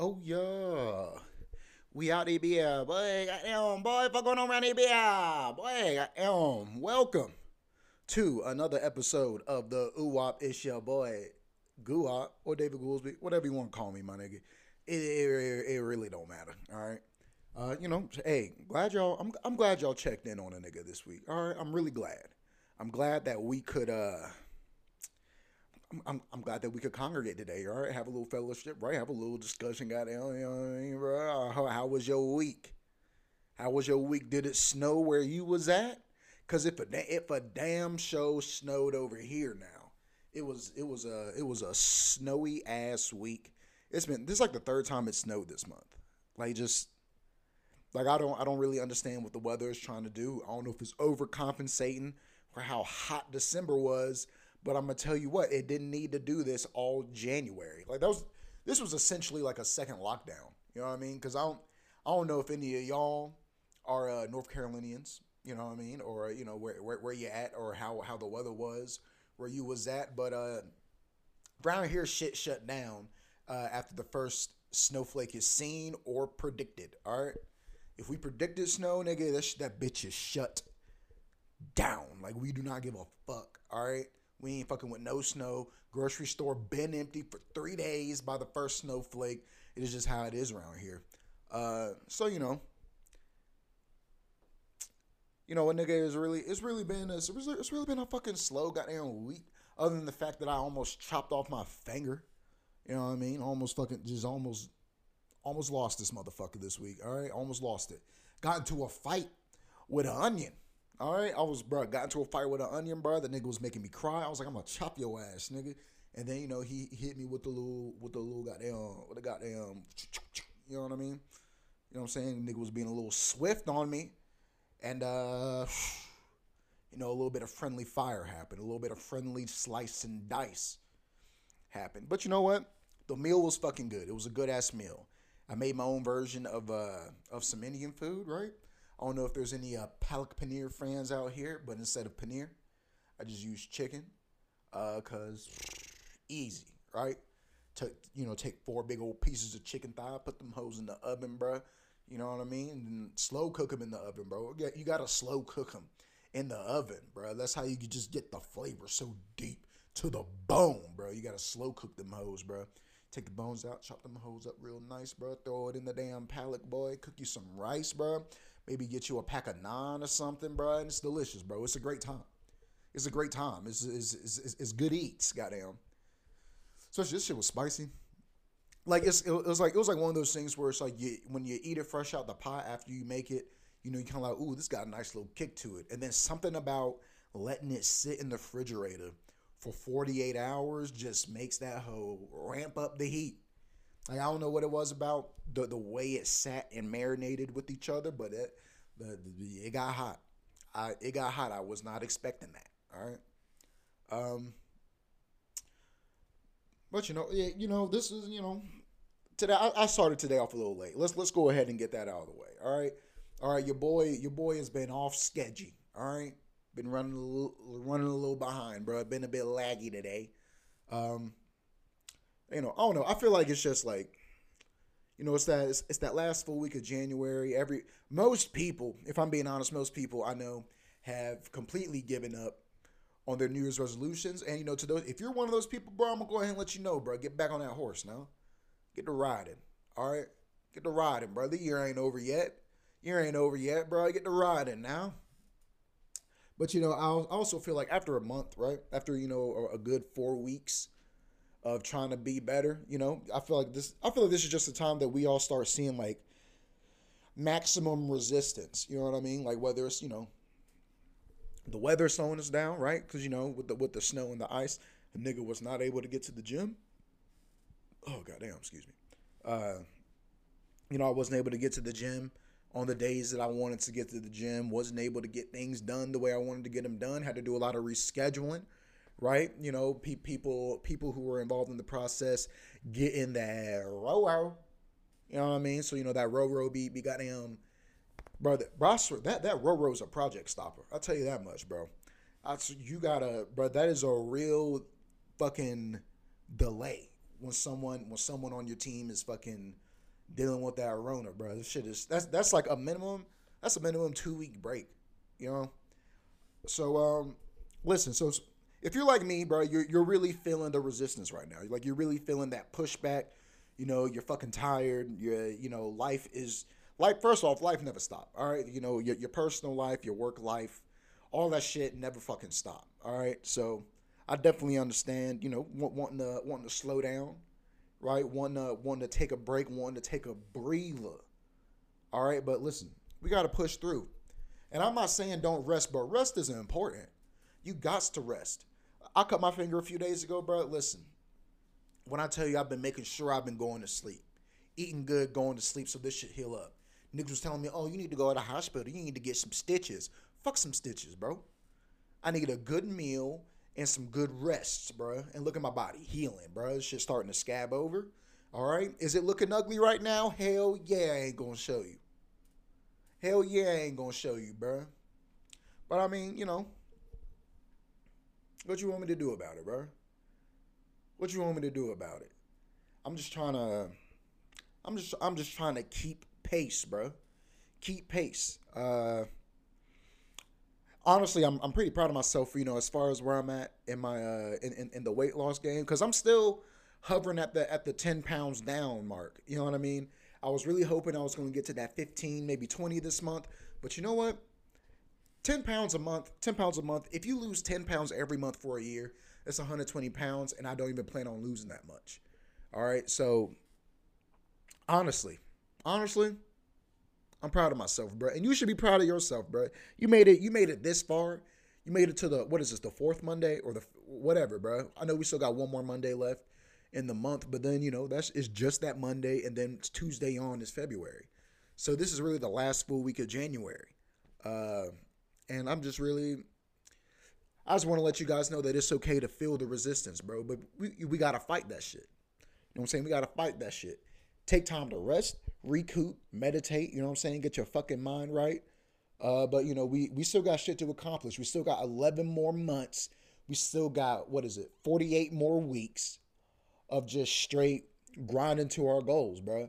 Oh yeah. We out here, boy. Goddamn, boy. Fuck going on around here, boy. Goddamn. Welcome to another episode of the Oowap. It's your boy, Goowap, or David Goolsby, whatever you want to call me, my nigga. It, it, it really don't matter, all right? Uh, you know, hey, glad y'all, I'm, I'm glad y'all checked in on a nigga this week, all right? I'm really glad. I'm glad that we could, uh, I'm, I'm, glad that we could congregate today, all right? Have a little fellowship, right? Have a little discussion, goddamn, you know what I mean, bro? How, how was your week? How was your week? Did it snow where you was at? Cause if a if a damn show snowed over here now, it was it was a it was a snowy ass week. It's been this is like the third time it snowed this month. Like just like I don't I don't really understand what the weather is trying to do. I don't know if it's overcompensating for how hot December was, but I'm gonna tell you what, it didn't need to do this all January. Like that was this was essentially like a second lockdown. You know what I mean? Because I don't I don't know if any of y'all are uh, North Carolinians you know what I mean, or you know where where, where you at, or how how the weather was where you was at. But uh, around here, shit shut down uh, after the first snowflake is seen or predicted. All right, if we predicted snow, nigga, that that bitch is shut down. Like we do not give a fuck. All right. We ain't fucking with no snow. Grocery store been empty for three days by the first snowflake. It is just how it is around here. Uh, so you know, you know, a nigga is really it's really been really, it's really been a fucking slow goddamn week. Other than the fact that I almost chopped off my finger, you know what I mean? Almost fucking just almost almost lost this motherfucker this week. All right, almost lost it. Got into a fight with an onion. All right, I was bro got into a fight with an onion, bro. The nigga was making me cry. I was like, I'm gonna chop your ass, nigga. And then you know he hit me with the little with the little goddamn with the goddamn, you know what I mean? You know what I'm saying? The nigga was being a little swift on me and uh, you know a little bit of friendly fire happened, a little bit of friendly slice and dice happened. But you know what? The meal was fucking good. It was a good ass meal. I made my own version of uh of some Indian food, right? I don't know if there's any uh, palak paneer fans out here, but instead of paneer, I just use chicken, uh, cause easy, right? To you know, take four big old pieces of chicken thigh, put them hoes in the oven, bro. you know what I mean? And slow cook them in the oven, bro. Yeah, You got to slow cook them in the oven, bro. That's how you can just get the flavor so deep to the bone, bro. You got to slow cook them hoes, bro. Take the bones out, chop them hoes up real nice, bro. Throw it in the damn pallet, boy. Cook you some rice, bro. Maybe get you a pack of naan or something, bro. And it's delicious, bro. It's a great time. It's a great time. It's, it's, it's, it's good eats, goddamn. So this shit was spicy like it's it was like it was like one of those things where it's like you when you eat it fresh out the pot after you make it, you know, you kind of like, ooh, this got a nice little kick to it, and then something about letting it sit in the refrigerator for 48 hours just makes that hoe ramp up the heat. Like I don't know what it was about the the way it sat and marinated with each other, but it the, the it got hot. I it got hot. I was not expecting that. All right. Um. But you know, yeah, you know, this is you know, today I, I, started today off a little late. Let's let's go ahead and get that out of the way. All right, all right. Your boy, your boy has been off sketchy. All right, been running a little, running a little behind, bro. Been a bit laggy today. Um, you know, I don't know. I feel like it's just like, you know, it's that it's, it's that last full week of January. Every most people, if I'm being honest, most people I know have completely given up on their New Year's resolutions. And you know, to those, if you're one of those people, bro, I'm gonna go ahead and let you know, bro. Get back on that horse now. Get to riding. All right. Get to riding, brother. Year ain't over yet. Year ain't over yet, bro. Get to riding now. But you know, I also feel like after a month, right? After you know a good four weeks of trying to be better, you know, I feel like this. I feel like this is just the time that we all start seeing like maximum resistance. You know what I mean? Like whether it's you know the weather slowing us down, right? Because you know with the with the snow and the ice, a nigga was not able to get to the gym oh goddamn, excuse me. Uh, you know, I wasn't able to get to the gym on the days that I wanted to get to the gym. wasn't able to get things done the way I wanted to get them done. Had to do a lot of rescheduling, right? You know, pe- people people who were involved in the process getting that row row. You know what I mean? So you know that row row be be goddamn, bro. That bro, that that row row is a project stopper. I'll tell you that much, bro. I, you gotta, bro. That is a real fucking delay when someone when someone on your team is fucking dealing with that Rona, bro. This shit is that's that's like a minimum. That's a minimum two week break, you know. So um, listen. So if you're like me, bro, you're you're really feeling the resistance right now. Like you're really feeling that pushback. You know, you're fucking tired. You're you know, life is like first off, life never stop. All right, you know your your personal life, your work life, all that shit never fucking stop. All right, so I definitely understand. You know, wanting to wanting to slow down, right? Wanting to wanting to take a break, wanting to take a breather. All right, but listen, we got to push through. And I'm not saying don't rest, but rest is important. You got to rest. I cut my finger a few days ago, bro. Listen, when I tell you I've been making sure I've been going to sleep, eating good, going to sleep so this should heal up. Niggas was telling me, oh, you need to go to the hospital. You need to get some stitches. Fuck some stitches, bro. I need a good meal and some good rests, bro. And look at my body healing, bro. This shit starting to scab over. All right. Is it looking ugly right now? Hell yeah, I ain't gonna show you. Hell yeah, I ain't gonna show you, bro. But I mean, you know, what you want me to do about it, bro? What you want me to do about it? I'm just trying to I'm just I'm just trying to keep pace, bro. Keep pace. Uh honestly, I'm I'm pretty proud of myself, you know, as far as where I'm at in my uh in, in, in the weight loss game cuz I'm still hovering at the at the 10 pounds down mark. You know what I mean? I was really hoping I was going to get to that 15, maybe 20 this month, but you know what? 10 pounds a month, 10 pounds a month. If you lose 10 pounds every month for a year, that's 120 pounds, and I don't even plan on losing that much. All right. So, honestly, honestly, I'm proud of myself, bro. And you should be proud of yourself, bro. You made it, you made it this far. You made it to the, what is this, the fourth Monday or the, whatever, bro. I know we still got one more Monday left in the month, but then, you know, that's, it's just that Monday, and then Tuesday on is February. So, this is really the last full week of January. Uh, and I'm just really, I just want to let you guys know that it's okay to feel the resistance, bro. But we, we got to fight that shit. You know what I'm saying? We got to fight that shit. Take time to rest, recoup, meditate. You know what I'm saying? Get your fucking mind right. Uh, but you know, we we still got shit to accomplish. We still got 11 more months. We still got what is it? 48 more weeks of just straight grinding to our goals, bro.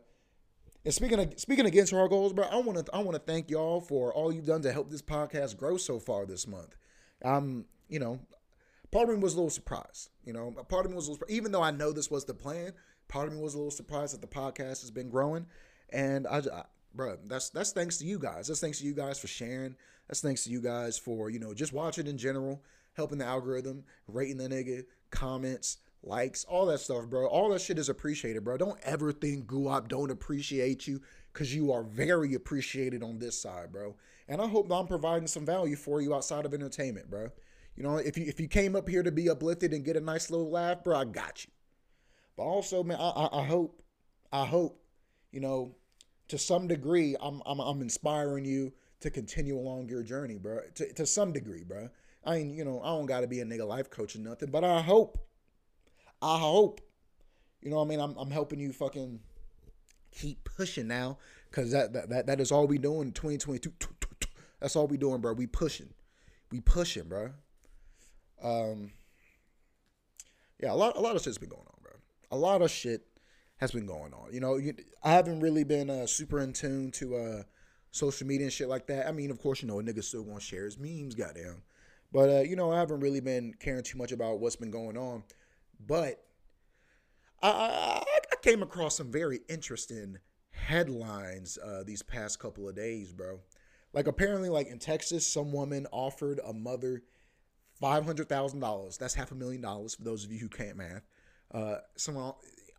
And speaking of speaking against our goals, bro, I want to I want to thank y'all for all you've done to help this podcast grow so far this month. Um, you know, part of me was a little surprised. You know, part of me was a little, even though I know this was the plan. Part of me was a little surprised that the podcast has been growing, and I, I bro, that's that's thanks to you guys. That's thanks to you guys for sharing. That's thanks to you guys for you know just watching in general, helping the algorithm, rating the nigga, comments, likes, all that stuff, bro. All that shit is appreciated, bro. Don't ever think Goowap don't appreciate you because you are very appreciated on this side, bro. And I hope I'm providing some value for you outside of entertainment, bro. You know, if you if you came up here to be uplifted and get a nice little laugh, bro, I got you. But also, man, I, I, I hope, I hope, you know, to some degree, I'm, I'm I'm inspiring you to continue along your journey, bro. To to some degree, bro. I mean, you know, I don't got to be a nigga life coach or nothing, but I hope I hope. You know what I mean? I'm, I'm helping you fucking keep pushing now because that, that, that, that is all we doing in 2022. That's all we doing, bro. We pushing. We pushing, bro. Um, yeah, a lot, a lot of shit's been going on, bro. A lot of shit has been going on. You know, you, I haven't really been uh, super in tune to uh, social media and shit like that. I mean, of course, you know, a nigga still gonna share his memes, goddamn. But uh, you know, I haven't really been caring too much about what's been going on. But I, I, I came across some very interesting headlines uh, these past couple of days, bro. Like apparently, like in Texas, some woman offered a mother five hundred thousand dollars. That's half a million dollars for those of you who can't math. Uh, someone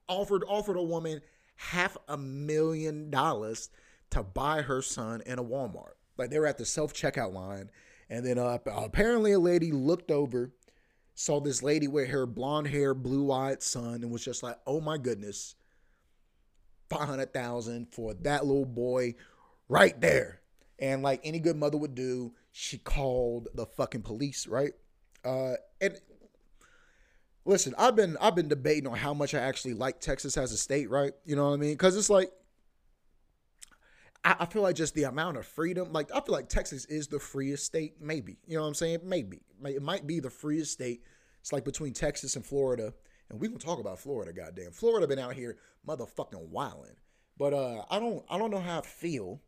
offered offered a woman half a million dollars to buy her son in a Walmart. Like they were at the self checkout line, and then uh, apparently a lady looked over saw this lady with her blonde hair, blue eyed son, and was just like, oh my goodness, 500,000 for that little boy right there. And like any good mother would do, she called the fucking police, right? Uh, and listen, I've been I've been debating on how much I actually like Texas as a state, right? You know what I mean? Because it's like I, I, feel like just the amount of freedom, like I feel like Texas is the freest state, maybe. You know what I'm saying? Maybe. It might be the freest state. It's like between Texas and Florida. And we can talk about Florida, goddamn. Florida been out here motherfucking wilding. But uh, I don't I don't know how I feel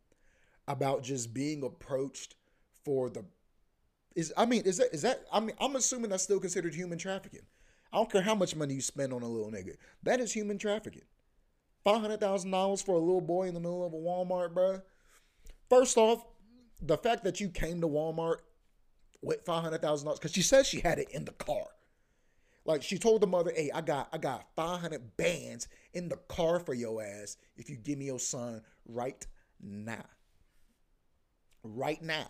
about just being approached for the is I mean is that is that I mean I'm assuming that's still considered human trafficking. I don't care how much money you spend on a little nigga. That is human trafficking. Five hundred thousand dollars for a little boy in the middle of a Walmart, bro. First off, the fact that you came to Walmart with five hundred thousand dollars because she says she had it in the car. Like she told the mother, "Hey, I got I got five hundred bands in the car for your ass if you give me your son right now, right now,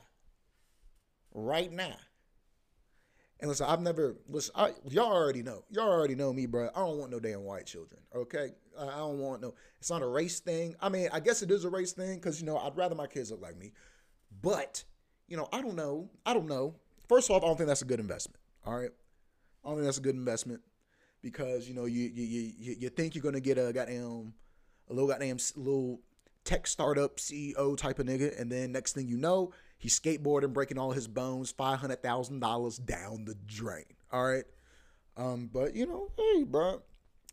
right now." And listen, I've never listen. I, y'all already know. Y'all already know me, bro. I don't want no damn white children. Okay, I, I don't want no. It's not a race thing. I mean, I guess it is a race thing because you know I'd rather my kids look like me, but you know I don't know. I don't know. First off, I don't think that's a good investment. All right, I don't think that's a good investment because you know you you you, you think you're gonna get a goddamn a little goddamn little tech startup CEO type of nigga, and then next thing you know, he's skateboarding, breaking all his bones, five hundred thousand dollars down the drain. All right, um, but you know, hey, bro,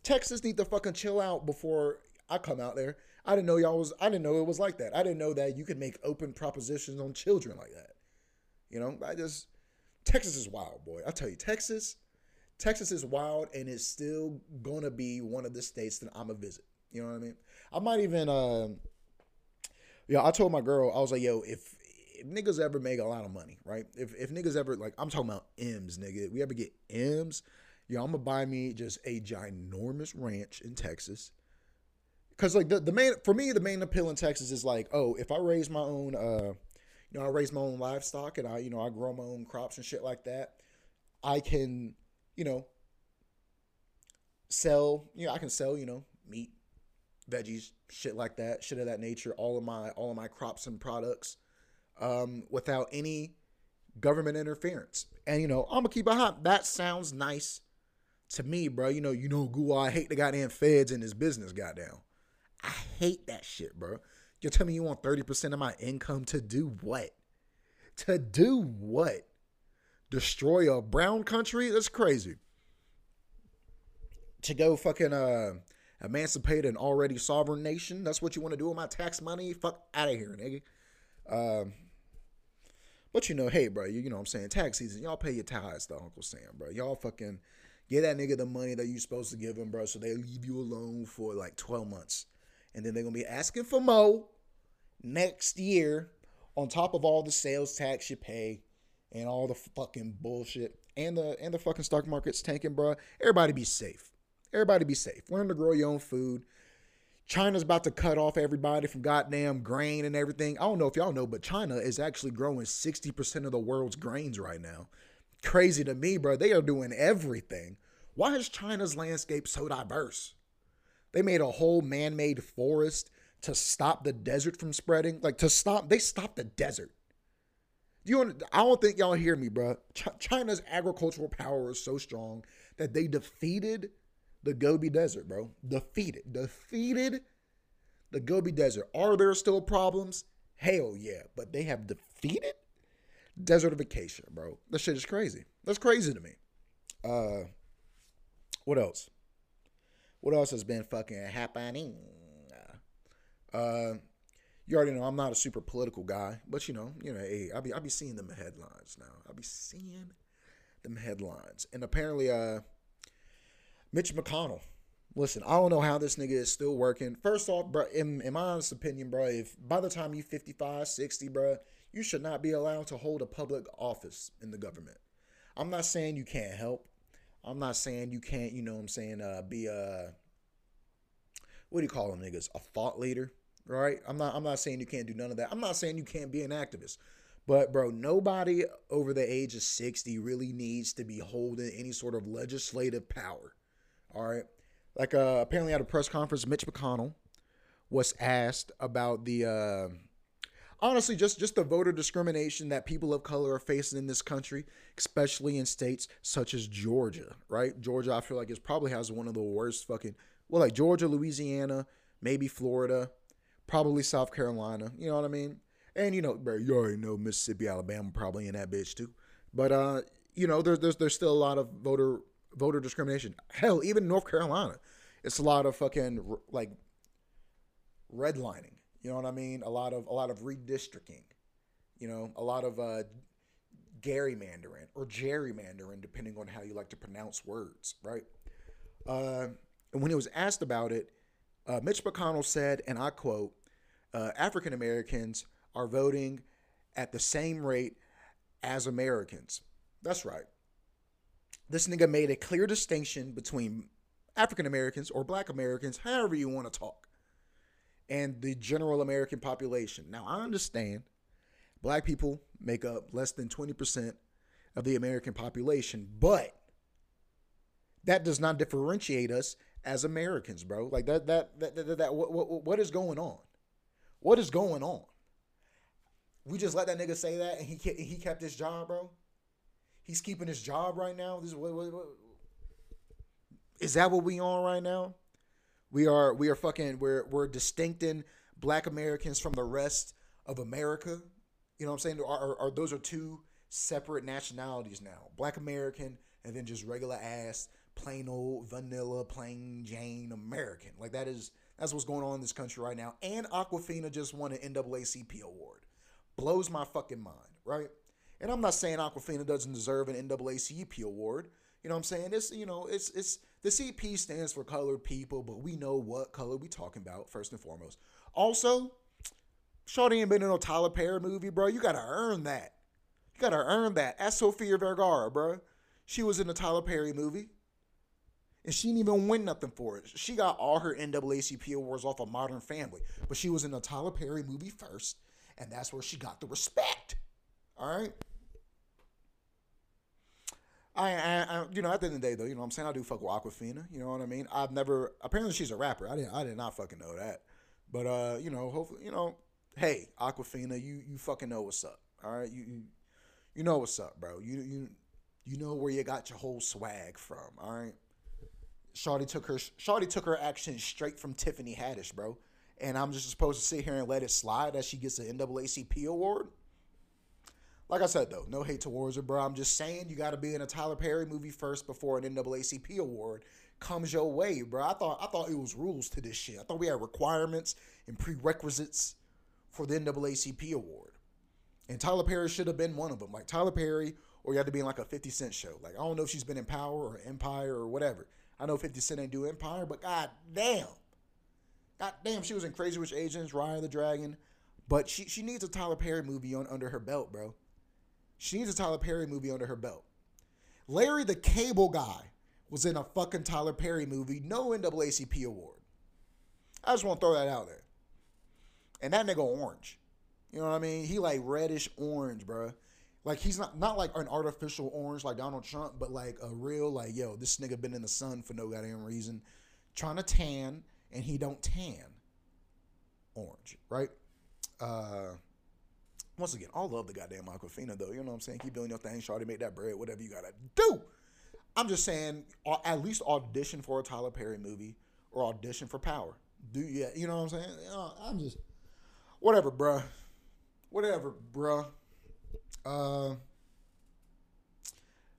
Texas need to fucking chill out before I come out there. I didn't know y'all was. I didn't know it was like that. I didn't know that you could make open propositions on children like that. You know, I just Texas is wild, boy. I tell you, Texas, Texas is wild, and it's still gonna be one of the states that I'm going to visit. You know what I mean? I might even, uh, yeah. I told my girl, I was like, yo, if if niggas ever make a lot of money, right? If if niggas ever like, I'm talking about M's, nigga. We ever get M's, yo, I'm gonna buy me just a ginormous ranch in Texas. Cause like the, the main for me, the main appeal in Texas is like, oh, if I raise my own uh you know, I raise my own livestock and I, you know, I grow my own crops and shit like that. I can, you know, sell, you know, I can sell, you know, meat, veggies, shit like that, shit of that nature, all of my all of my crops and products um without any government interference. And you know, I'm gonna keep it hot. That sounds nice to me, bro. You know, you know, goo, I hate the goddamn feds in this business, goddamn. I hate that shit, bro. You're telling me you want 30% of my income to do what? To do what? Destroy a brown country? That's crazy. To go fucking uh emancipate an already sovereign nation? That's what you want to do with my tax money? Fuck out of here, nigga. Um but you know, hey, bro, you, you know what I'm saying? Tax season, y'all pay your tithes to Uncle Sam, bro. Y'all fucking get that nigga the money that you're supposed to give him, bro, so they leave you alone for like 12 months and then they're gonna be asking for more next year on top of all the sales tax you pay and all the fucking bullshit and the and the fucking stock market's tanking, bro. Everybody be safe. Everybody be safe. Learn to grow your own food. China's about to cut off everybody from goddamn grain and everything. I don't know if y'all know, but China is actually growing 60% of the world's grains right now. Crazy to me, bro. They are doing everything. Why is China's landscape so diverse? They made a whole man made forest to stop the desert from spreading. Like to stop, they stopped the desert. You, I don't think y'all hear me, bro. Ch- China's agricultural power is so strong that they defeated the Gobi Desert, bro. Defeated, defeated the Gobi Desert. Are there still problems? Hell yeah, but they have defeated desertification, bro. That shit is crazy. That's crazy to me. Uh, what else? What else has been fucking happening? Uh, you already know I'm not a super political guy, but you know, you know, hey, I'll be I'll be seeing them headlines now. I'll be seeing them headlines, and apparently, uh, Mitch McConnell. Listen, I don't know how this nigga is still working. First off, bro, in, in my honest opinion, bro, if by the time you 55, 60, bro, you should not be allowed to hold a public office in the government. I'm not saying you can't help. I'm not saying you can't, you know what I'm saying, uh, be a, what do you call them niggas? A thought leader, right? I'm not, I'm not saying you can't do none of that. I'm not saying you can't be an activist. But bro, nobody over the age of 60 really needs to be holding any sort of legislative power. All right. Like uh apparently at a press conference, Mitch McConnell was asked about the uh honestly just just the voter discrimination that people of color are facing in this country especially in states such as georgia right? Georgia i feel like it probably has one of the worst fucking well like georgia louisiana maybe florida probably south carolina you know what i mean? And you know you already know mississippi alabama probably in that bitch too. But uh you know there's there's, there's still a lot of voter voter discrimination hell even north carolina it's a lot of fucking like redlining. You know what I mean? A lot of a lot of redistricting. You know, a lot of uh, gerrymandering or gerrymandering, depending on how you like to pronounce words, right? Uh, and when he was asked about it, uh, Mitch McConnell said, and I quote, uh, African Americans are voting at the same rate as Americans. That's right. This nigga made a clear distinction between African Americans or black Americans, however you want to talk, and the general American population. Now, I understand black people make up less than 20% of the American population, but that does not differentiate us as Americans, bro. Like that, that, that, that, that what, what, what is going on? What is going on? We just let that nigga say that, and he he kept his job, bro. He's keeping his job right now. This is what, what, what is that what we on right now? We are we are fucking we're we're distincting black Americans from the rest of America. You know what I'm saying? Are, are, are those are two separate nationalities now? Black American and then just regular ass plain old vanilla plain Jane American. Like that is that's what's going on in this country right now. And Awkwafina just won an NAACP award. Blows my fucking mind, right? And I'm not saying Awkwafina doesn't deserve an NAACP award. You know what I'm saying? It's you know, it's it's the CP stands for colored people, but we know what color we talking about first and foremost. Also, Shorty ain't been in no Tyler Perry movie, bro. You gotta earn that. You gotta earn that. Ask Sofia Vergara, bro. She was in the Tyler Perry movie. And she didn't even win nothing for it. She got all her NAACP awards off of Modern Family. But she was in the Tyler Perry movie first. And that's where she got the respect. All right? I, I, I, you know, at the end of the day, though, you know what I'm saying? I do fuck with Awkwafina. You know what I mean? I've never, apparently she's a rapper. I didn't, I did not fucking know that. But, uh, you know, hopefully, you know, hey, Awkwafina, you, you fucking know what's up. All right? You, you, you know what's up, bro. You, you, you know where you got your whole swag from. All right? Shawty took her, Shawty took her action straight from Tiffany Haddish, bro. And I'm just supposed to sit here and let it slide as she gets an NAACP award? Like I said though, no hate towards her, bro. I'm just saying you got to be in a Tyler Perry movie first before an NAACP award comes your way, bro. I thought I thought it was rules to this shit. I thought we had requirements and prerequisites for the NAACP award, and Tyler Perry should have been one of them. Like Tyler Perry, or you had to be in like a 50 Cent show. Like I don't know if she's been in Power or Empire or whatever. I know 50 Cent ain't do Empire, but god damn, god damn, she was in Crazy Rich Asians, Raya the Dragon, but she she needs a Tyler Perry movie on under her belt, bro. She needs a Tyler Perry movie under her belt. Larry the Cable Guy was in a fucking Tyler Perry movie, no NAACP award. I just want to throw that out there. And that nigga orange. You know what I mean? He like reddish orange, bro. Like he's not not like an artificial orange like Donald Trump, but like a real like yo, this nigga been in the sun for no goddamn reason, trying to tan and he don't tan. Orange, right? Uh once again, I love the goddamn Awkwafina though. You know what I'm saying? Keep doing your thing, Shawty, make that bread, whatever you gotta do. I'm just saying, at least audition for a Tyler Perry movie or audition for Power. Do yeah, you know what I'm saying? You I'm just whatever, bruh. Whatever, bruh. Uh,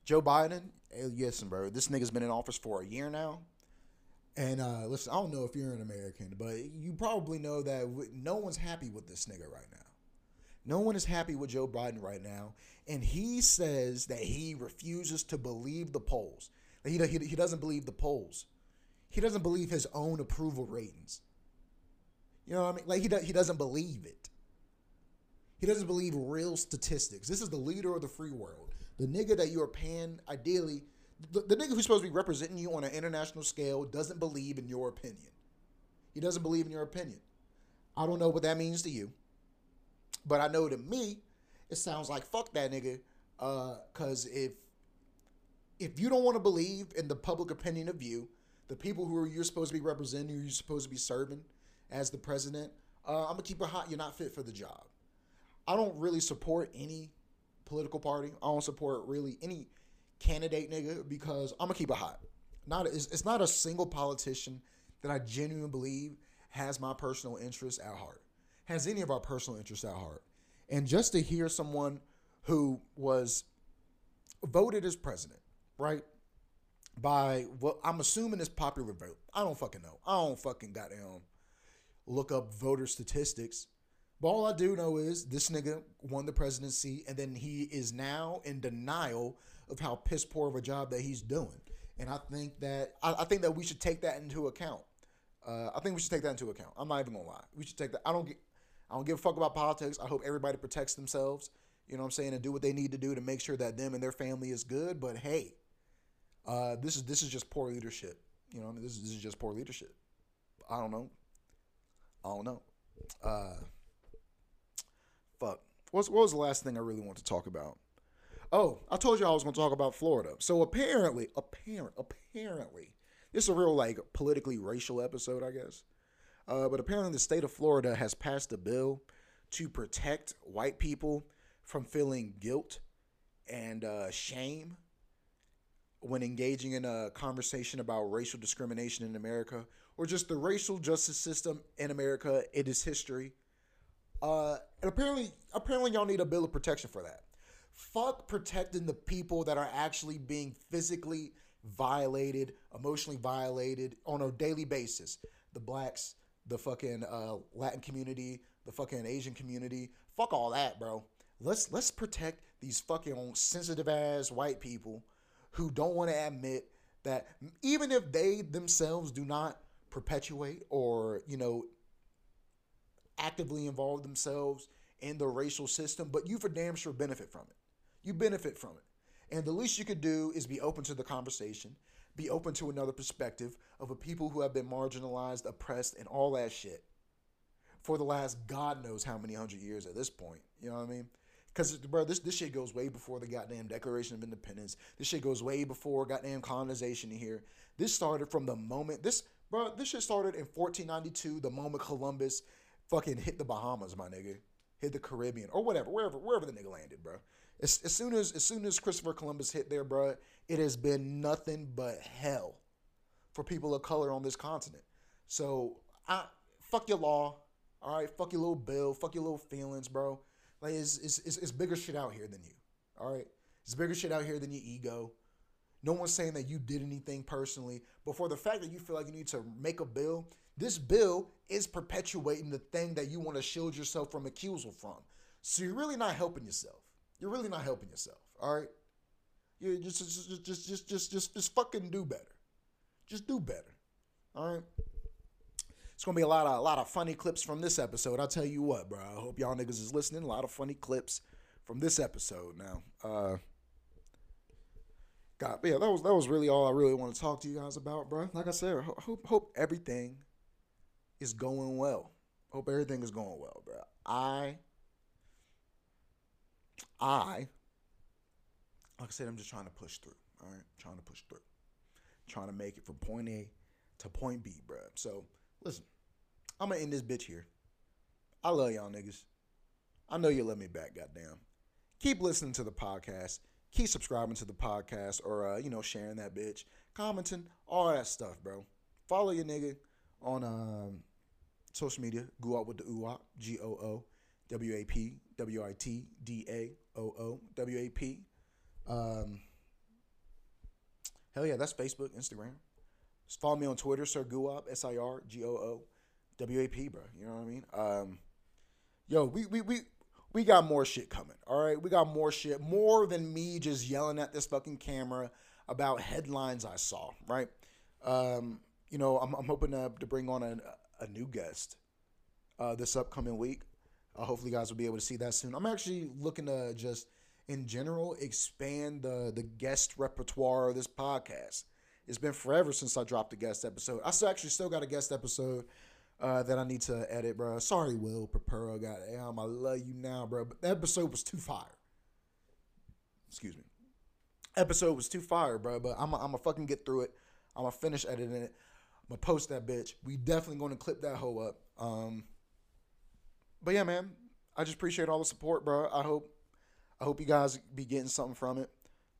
Joe Biden, hey, listen, bro. This nigga's been in office for a year now. And uh, listen, I don't know if you're an American, but you probably know that no one's happy with this nigga right now. No one is happy with Joe Biden right now. And he says that he refuses to believe the polls. He, he, he doesn't believe the polls. He doesn't believe his own approval ratings. You know what I mean? Like he, do, he doesn't believe it. He doesn't believe real statistics. This is the leader of the free world. The nigga that you are paying, ideally, the, the nigga who's supposed to be representing you on an international scale doesn't believe in your opinion. He doesn't believe in your opinion. I don't know what that means to you. But I know to me, it sounds like fuck that nigga. Uh, cause if if you don't want to believe in the public opinion of you, the people who you're supposed to be representing, you're supposed to be serving as the president, uh, I'm gonna keep it hot. You're not fit for the job. I don't really support any political party. I don't support really any candidate nigga because I'm gonna keep it hot. Not it's, it's not a single politician that I genuinely believe has my personal interests at heart has any of our personal interests at heart. And just to hear someone who was voted as president, right? By what I'm assuming is popular vote. I don't fucking know. I don't fucking goddamn look up voter statistics. But all I do know is this nigga won the presidency, and then he is now in denial of how piss poor of a job that he's doing. And I think that I, I think that we should take that into account. Uh, I think we should take that into account. I'm not even gonna lie. We should take that. I don't get. I don't give a fuck about politics. I hope everybody protects themselves. You know what I'm saying, and do what they need to do to make sure that them and their family is good. But hey, uh, this is this is just poor leadership. You know, this is, this is just poor leadership. I don't know. I don't know. Uh, fuck. What's, what was the last thing I really want to talk about? Oh, I told you I was going to talk about Florida. So apparently, apparent, apparently, this is a real like politically racial episode, I guess. Uh, but apparently, the state of Florida has passed a bill to protect white people from feeling guilt and uh, shame when engaging in a conversation about racial discrimination in America or just the racial justice system in America, it is history. Uh, and apparently, apparently, y'all need a bill of protection for that. Fuck protecting the people that are actually being physically violated, emotionally violated on a daily basis. The blacks, the fucking uh, Latin community, the fucking Asian community. Fuck all that, bro. Let's let's protect these fucking sensitive ass white people who don't want to admit that even if they themselves do not perpetuate or you know actively involve themselves in the racial system, but you for damn sure benefit from it. You benefit from it. And the least you could do is be open to the conversation, be open to another perspective of a people who have been marginalized, oppressed, and all that shit for the last God knows how many hundred years at this point. You know what I mean? Because, bro, this, this shit goes way before the goddamn Declaration of Independence. This shit goes way before goddamn colonization here. This started from the moment, this, bro, this shit started in 1492, the moment Columbus fucking hit the Bahamas, my nigga. Hit the Caribbean or whatever, wherever, wherever the nigga landed, bro. As, as soon as as soon as Christopher Columbus hit there, bro, it has been nothing but hell for people of color on this continent. So I fuck your law, all right. Fuck your little bill, fuck your little feelings, bro. Like it's it's, it's, it's bigger shit out here than you, all right. It's bigger shit out here than your ego. No one's saying that you did anything personally, but for the fact that you feel like you need to make a bill, this bill is perpetuating the thing that you want to shield yourself from accusal from. So you're really not helping yourself. You're really not helping yourself. All right. You just just just just just just just, fucking do better. Just do better. All right. It's gonna be a lot of a lot of funny clips from this episode. I'll tell you what, bro. I hope y'all niggas is listening. A lot of funny clips from this episode. Now, uh, God, yeah, that was that was really all I really want to talk to you guys about, bro. Like I said, hope hope everything is going well. Hope everything is going well, bro. I I, like I said, I'm just trying to push through. All right, trying to push through, trying to make it from point A to point B, bro. So listen, I'm gonna end this bitch here. I love y'all niggas. I know you love me back, goddamn. Keep listening to the podcast. Keep subscribing to the podcast, or uh, you know, sharing that bitch, commenting, all that stuff, bro. Follow your nigga on um, social media. Go out with the Oowap, G O O W A P W I T D A O O W A P. Um, hell yeah, that's Facebook, Instagram. Just follow me on Twitter, Sir Goowap, S I R G O O W A P, bro. You know what I mean? Um, yo, we, we, we, we got more shit coming. All right, we got more shit, more than me just yelling at this fucking camera about headlines I saw. Right? Um, you know, I'm, I'm hoping to, to bring on a, a new guest uh, this upcoming week. Uh, hopefully, you guys will be able to see that soon. I'm actually looking to just, in general, expand the the guest repertoire of this podcast. It's been forever since I dropped a guest episode. I still actually still got a guest episode uh, that I need to edit, bro. Sorry, Will Papuro. Goddamn, I love you now, bro. But the episode was too fire. Excuse me. Episode was too fire, bro. But I'm I'm gonna fucking get through it. I'm gonna finish editing it. I'm gonna post that bitch. We definitely gonna clip that hoe up. Um, but yeah, man, I just appreciate all the support, bro. I hope I hope you guys be getting something from it.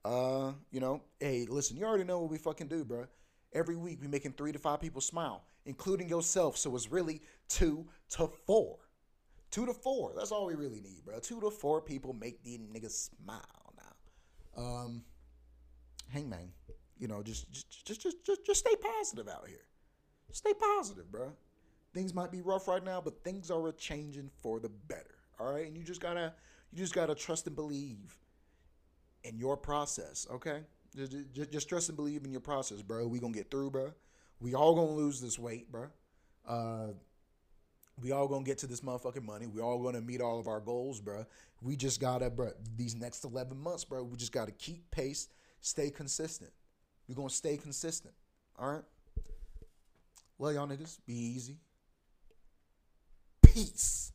Uh, you know, hey, listen, you already know what we fucking do, bro. Every week we making three to five people smile, including yourself. So it's really two to four. Two to four. That's all we really need, bro. Two to four people make these niggas smile now. Um, hangman, you know, just just just just just, just stay positive out here. Stay positive, bro. things might be rough right now, but things are changing for the better. All right, and you just gotta you just gotta trust and believe in your process. Okay, just, just, just trust and believe in your process, bro. We gonna get through, bro. We all gonna lose this weight, bro. Uh, we all gonna get to this motherfucking money. We all gonna meet all of our goals, bro. We just gotta, bro. These next eleven months, bro. We just gotta keep pace, stay consistent. We gonna stay consistent. All right. Well, y'all niggas, be easy. Peace.